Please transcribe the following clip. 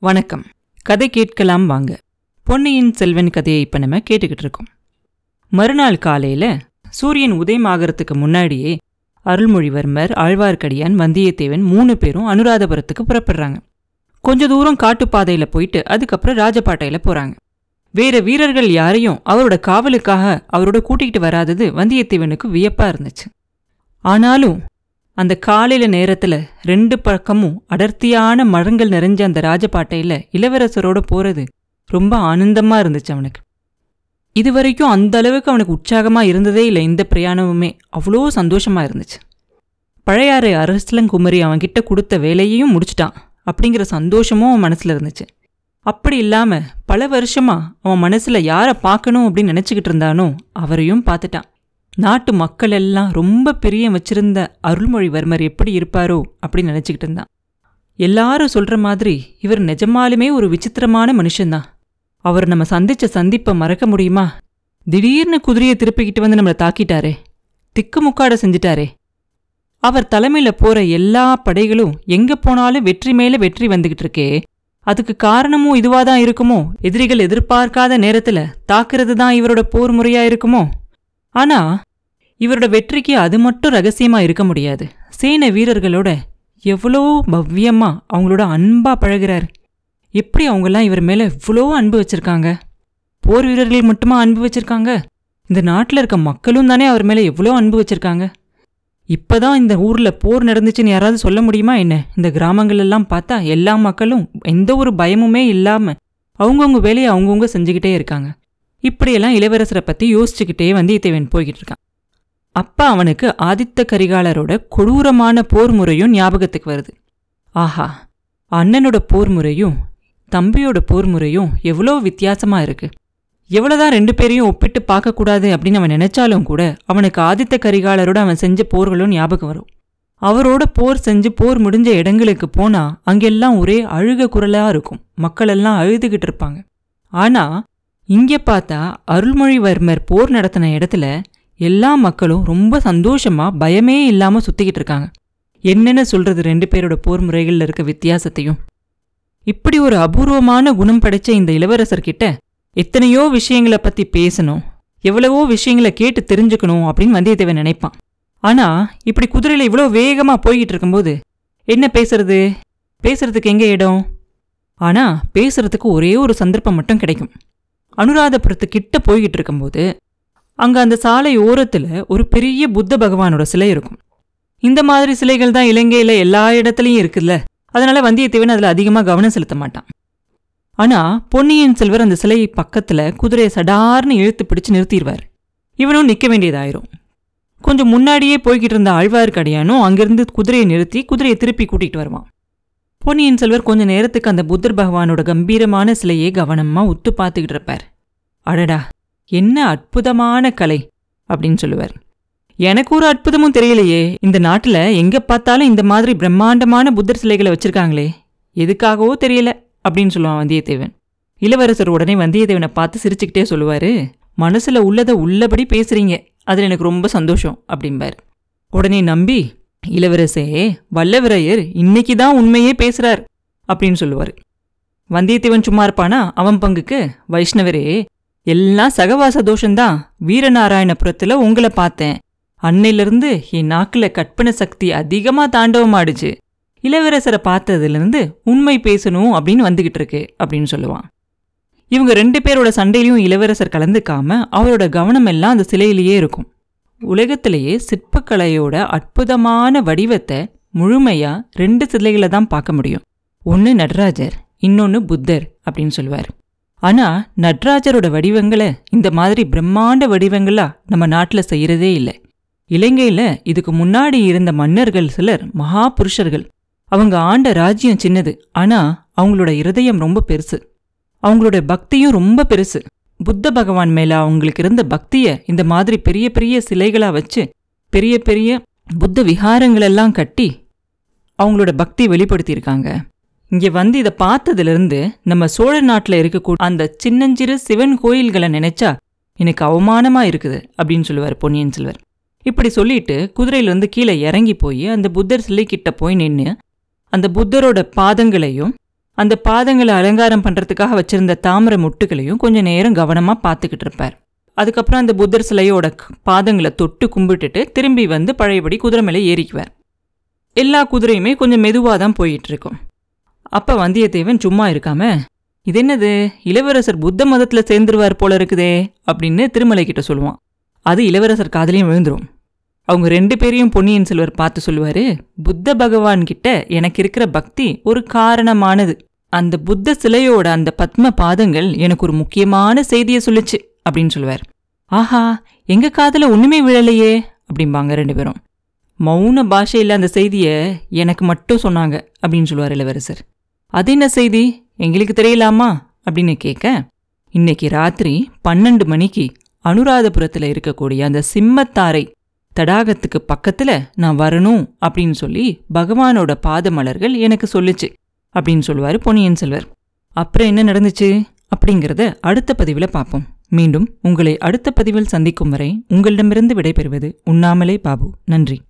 வணக்கம். கதை கேட்கலாம் வாங்க. பொன்னியின் செல்வன் கதையை இப்போ நம்ம கேட்டுக்கிட்டு இருக்கோம். மறுநாள் காலையில சூரியன் உதயமாகறதுக்கு முன்னாடியே அருள்மொழிவர்மர் ஆழ்வார்க்கடியான் வந்தியத்தேவன் மூணு பேரும் அனுராதபுரத்துக்கு புறப்படுறாங்க. கொஞ்ச தூரம் காட்டுப்பாதையில் போயிட்டு அதுக்கப்புறம் ராஜபாட்டையில போறாங்க. வேற வீரர்கள் யாரையும் அவரோட காவலுக்காக அவரோட கூட்டிகிட்டு வராதது வந்தியத்தேவனுக்கு வியப்பா இருந்துச்சு. ஆனாலும் அந்த காலையில நேரத்துல ரெண்டு பக்கமும் அடர்த்தியான மரங்கள் நிறைஞ்ச அந்த ராஜபாட்டையில இளவரசரோட போறது ரொம்ப ஆனந்தமா இருந்துச்சு அவனுக்கு. இதுவரைக்கும் அந்த அளவுக்கு அவனுக்கு உற்சாகமா இருந்ததே இல்லை இந்த பிரயாணமுமே. அவ்வளோ சந்தோஷமா இருந்துச்சு. பழையாறு அரசலங்குமரி அவன்கிட்ட கொடுத்த வேலையையும் முடிச்சிட்டான் அப்படிங்கிற சந்தோஷமும் அவன் மனசுல இருந்துச்சு. அப்படி இல்லாம பல வருஷமா அவன் மனசுல யாரை பார்க்கணும் அப்படின்னு நினைச்சுக்கிட்டு இருந்தானோ அவரையும் பார்த்துட்டான். நாட்டு மக்கள் எல்லாம் ரொம்ப பிரியம் வச்சிருந்த அருள்மொழிவர்மர் எப்படி இருப்பாரோ அப்படின்னு நினச்சிக்கிட்டு இருந்தான். எல்லாரும் சொல்ற மாதிரி இவர் நிஜமாலுமே ஒரு விசித்திரமான மனுஷன்தான். அவர் நம்ம சந்திச்ச சந்திப்பை மறக்க முடியுமா? திடீர்னு குதிரையை திருப்பிக்கிட்டு வந்து நம்மளை தாக்கிட்டாரே. திக்குமுக்காட செஞ்சிட்டாரே. அவர் தலைமையில போற எல்லா படைகளும் எங்க போனாலும் வெற்றி மேல வெற்றி வந்துகிட்டு இருக்கே. அதுக்கு காரணமும் இதுவாதான் இருக்குமோ? எதிரிகள் எதிர்பார்க்காத நேரத்துல தாக்குறது தான் இவரோட போர் முறையா இருக்குமோ? ஆனா இவரோட வெற்றிக்கு அது மட்டும் ரகசியமாக இருக்க முடியாது. சேன வீரர்களோட எவ்வளோ பவ்யமாக அவங்களோட அன்பா பழகுறாரு. எப்படி அவங்கெல்லாம் இவர் மேலே இவ்வளோ அன்பு வச்சிருக்காங்க? போர் வீரர்கள் மட்டுமா அன்பு வச்சிருக்காங்க? இந்த நாட்டில் இருக்க மக்களும் தானே அவர் மேலே எவ்வளோ அன்பு வச்சிருக்காங்க? இப்பதான் இந்த ஊரில் போர் நடந்துச்சுன்னு யாராவது சொல்ல முடியுமா என்ன? இந்த கிராமங்களெல்லாம் பார்த்தா எல்லா மக்களும் எந்த ஒரு பயமுமே இல்லாமல் அவங்கவுங்க வேலையை அவங்கவுங்க செஞ்சுக்கிட்டே இருக்காங்க. இப்படியெல்லாம் இளவரசரை பற்றி யோசிச்சுக்கிட்டே வந்தியத்தேவன் போய்கிட்டு இருக்கான். அப்ப அவனுக்கு ஆதித்த கரிகாலரோட கொடூரமான போர் முறையும் ஞாபகத்துக்கு வருது. ஆஹா அண்ணனோட போர் முறையும் தம்பியோட போர் முறையும் எவ்வளோ வித்தியாசமா இருக்கு. எவ்வளோதான் ரெண்டு பேரையும் ஒப்பிட்டு பார்க்கக்கூடாது அப்படின்னு அவன் நினைச்சாலும் கூட அவனுக்கு ஆதித்த கரிகாலரோட அவன் செஞ்ச போர்களும் ஞாபகம் வரும். அவரோட போர் செஞ்சு போர் முடிஞ்ச இடங்களுக்கு போனா அங்கெல்லாம் ஒரே அழுக குரலா இருக்கும். மக்கள் எல்லாம் அழுதுகிட்டு இருப்பாங்க. ஆனா இங்கே பார்த்தா அருள்மொழிவர்மர் போர் நடத்தின இடத்துல எல்லா மக்களும் ரொம்ப சந்தோஷமாக பயமே இல்லாமல் சுற்றிக்கிட்டு இருக்காங்க. என்னென்ன சொல்கிறது ரெண்டு பேரோட போர் முறைகளில் இருக்க வித்தியாசத்தையும். இப்படி ஒரு அபூர்வமான குணம் படைச்ச இந்த இளவரசர்கிட்ட எத்தனையோ விஷயங்களை பற்றி பேசணும் எவ்வளவோ விஷயங்களை கேட்டு தெரிஞ்சுக்கணும் அப்படின்னு வந்தியத்தேவன் நினைப்பான். ஆனால் இப்படி குதிரையில் இவ்வளோ வேகமாக போய்கிட்டு இருக்கும்போது என்ன பேசுறது? பேசுறதுக்கு எங்கே இடம்? ஆனால் பேசுறதுக்கு ஒரே ஒரு சந்தர்ப்பம் மட்டும் கிடைக்கும். அனுராதபுரத்து கிட்ட போய்கிட்டு இருக்கும்போது அங்கே அந்த சாலை ஓரத்தில் ஒரு பெரிய புத்த பகவானோட சிலை இருக்கும். இந்த மாதிரி சிலைகள் தான் இலங்கையில் எல்லா இடத்துலையும் இருக்குல்ல. அதனால் வந்தியத்தேவன் அதில் அதிகமாக கவனம் செலுத்த மாட்டான். ஆனால் பொன்னியின் செல்வர் அந்த சிலை பக்கத்தில் குதிரையை சடார்னு இழுத்து பிடிச்சு நிறுத்திடுவார். இவனும் நிற்க வேண்டியதாயிரும். கொஞ்சம் முன்னாடியே போய்கிட்டு இருந்த ஆழ்வார்க்கடியானும் அங்கிருந்து குதிரையை நிறுத்தி குதிரையை திருப்பி கூட்டிகிட்டு வருவான். பொன்னியின் செல்வர் கொஞ்ச நேரத்துக்கு அந்த புத்தர் பகவானோட கம்பீரமான சிலையை கவனமா உத்து பார்த்துக்கிட்டு இருப்பார். அடடா! என்ன அற்புதமான கலை அப்படின்னு சொல்லுவார். எனக்கு ஒரு அற்புதமும் தெரியலையே. இந்த நாட்டில் எங்கே பார்த்தாலும் இந்த மாதிரி பிரம்மாண்டமான புத்தர் சிலைகளை வச்சிருக்காங்களே. எதுக்காகவோ தெரியல அப்படின்னு சொல்லுவான் வந்தியத்தேவன். இளவரசர் உடனே வந்தியத்தேவனை பார்த்து சிரிச்சுக்கிட்டே சொல்லுவார் மனசில் உள்ளதை உள்ளபடி பேசுறீங்க. அதில் எனக்கு ரொம்ப சந்தோஷம் அப்படிம்பார். உடனே நம்பி இளவரசே வல்லவரையர் இன்னைக்கு தான் உண்மையே பேசுகிறார் அப்படின்னு சொல்லுவார். வந்தியத்தேவன் சும்மா இருப்பானா? அவன் பங்குக்கு வைஷ்ணவரே எல்லாம் சகவாச தோஷந்தான் வீரநாராயணபுரத்துல உங்களை பார்த்தேன். அன்னையிலிருந்து என் நாக்குல கற்பனை சக்தி அதிகமா தாண்டவமாடுச்சு. இளவரசரை பார்த்ததுலேருந்து உண்மை பேசணும் அப்படின்னு வந்துகிட்டு இருக்கு அப்படின்னு சொல்லுவான். இவங்க ரெண்டு பேரோட சண்டையிலையும் இளவரசர் கலந்துக்காம அவரோட கவனம் எல்லாம் அந்த சிலையிலேயே இருக்கும். உலகத்திலேயே சிற்பக்கலையோட அற்புதமான வடிவத்தை முழுமையா ரெண்டு சிலைகளை தான் பார்க்க முடியும். ஒன்று நடராஜர் இன்னொன்று புத்தர் அப்படின்னு சொல்லுவார். ஆனா நட்ராஜரோட வடிவங்களை இந்த மாதிரி பிரம்மாண்ட வடிவங்களா நம்ம நாட்டில் செய்யறதே இல்லை. இலங்கையில இதுக்கு முன்னாடி இருந்த மன்னர்கள் சிலர் மகா புருஷர்கள் அவங்க ஆண்ட ராஜ்யம் சின்னது ஆனா அவங்களோட இருதயம் ரொம்ப பெருசு. அவங்களோட பக்தியும் ரொம்ப பெருசு. புத்த பகவான் மேல அவங்களுக்கு இருந்த பக்திய இந்த மாதிரி பெரிய பெரிய சிலைகளா வச்சு பெரிய பெரிய புத்த விகாரங்களெல்லாம் கட்டி அவங்களோட பக்தி வெளிப்படுத்தியிருக்காங்க. இங்கே வந்து இதை பார்த்ததுலேருந்து நம்ம சோழ நாட்டில் இருக்கக்கூடிய அந்த சின்னஞ்சிறு சிவன் கோயில்களை நினைச்சா எனக்கு அவமானமா இருக்குது அப்படின்னு சொல்லுவார் பொன்னியின் செல்வர். இப்படி சொல்லிட்டு குதிரையிலேருந்து கீழே இறங்கி போய் அந்த புத்தர் சிலை கிட்ட போய் நின்று அந்த புத்தரோட பாதங்களையும் அந்த பாதங்களை அலங்காரம் பண்றதுக்காக வச்சிருந்த தாமரை முட்டுகளையும் கொஞ்ச நேரம் கவனமா பார்த்துக்கிட்டு இருப்பார். அதுக்கப்புறம் அந்த புத்தர் சிலையோட பாதங்களை தொட்டு கும்பிட்டுட்டு திரும்பி வந்து பழையபடி குதிரை மேலே ஏறிக்குவார். எல்லா குதிரையுமே கொஞ்சம் மெதுவாக தான் போயிட்டு இருக்கும். அப்ப வந்தியத்தேவன் சும்மா இருக்காம இது என்னது இளவரசர் புத்த மதத்தில் சேர்ந்துருவார் போல இருக்குதே அப்படின்னு திருமலை கிட்ட சொல்லுவான். அது இளவரசர் காதலையும் விழுந்துடும் அவங்க ரெண்டு பேரையும் பொன்னியின் செல்வர் பார்த்து சொல்லுவாரு புத்த பகவான் கிட்ட எனக்கு இருக்கிற பக்தி ஒரு காரணமானது. அந்த புத்த சிலையோட அந்த பத்ம பாதங்கள் எனக்கு ஒரு முக்கியமான செய்தியை சொல்லுச்சு அப்படின்னு சொல்லுவார். ஆஹா எங்க காதில் ஒண்ணுமே விழலையே அப்படிம்பாங்க ரெண்டு பேரும். மௌன பாஷையில் அந்த செய்தியை எனக்கு மட்டும் சொன்னாங்க அப்படின்னு சொல்லுவார் இளவரசர். அது என்ன செய்தி? எங்களுக்கு தெரியலாமா? அப்படின்னு கேட்க இன்னைக்கு ராத்திரி பன்னெண்டு மணிக்கு அனுராதபுரத்தில் இருக்கக்கூடிய அந்த சிம்மத்தாரை தடாகத்துக்கு பக்கத்துல நான் வரணும் அப்படின்னு சொல்லி பகவானோட பாத மலர்கள் எனக்கு சொல்லுச்சு அப்படின்னு சொல்லுவாரு பொன்னியின் செல்வர். அப்புறம் என்ன நடந்துச்சு? அப்படிங்கிறத அடுத்த பதிவில் பார்ப்போம். மீண்டும் உங்களை அடுத்த பதிவில் சந்திக்கும் வரை உங்களிடமிருந்து விடைபெறுவது உண்ணாமலே பாபு. நன்றி.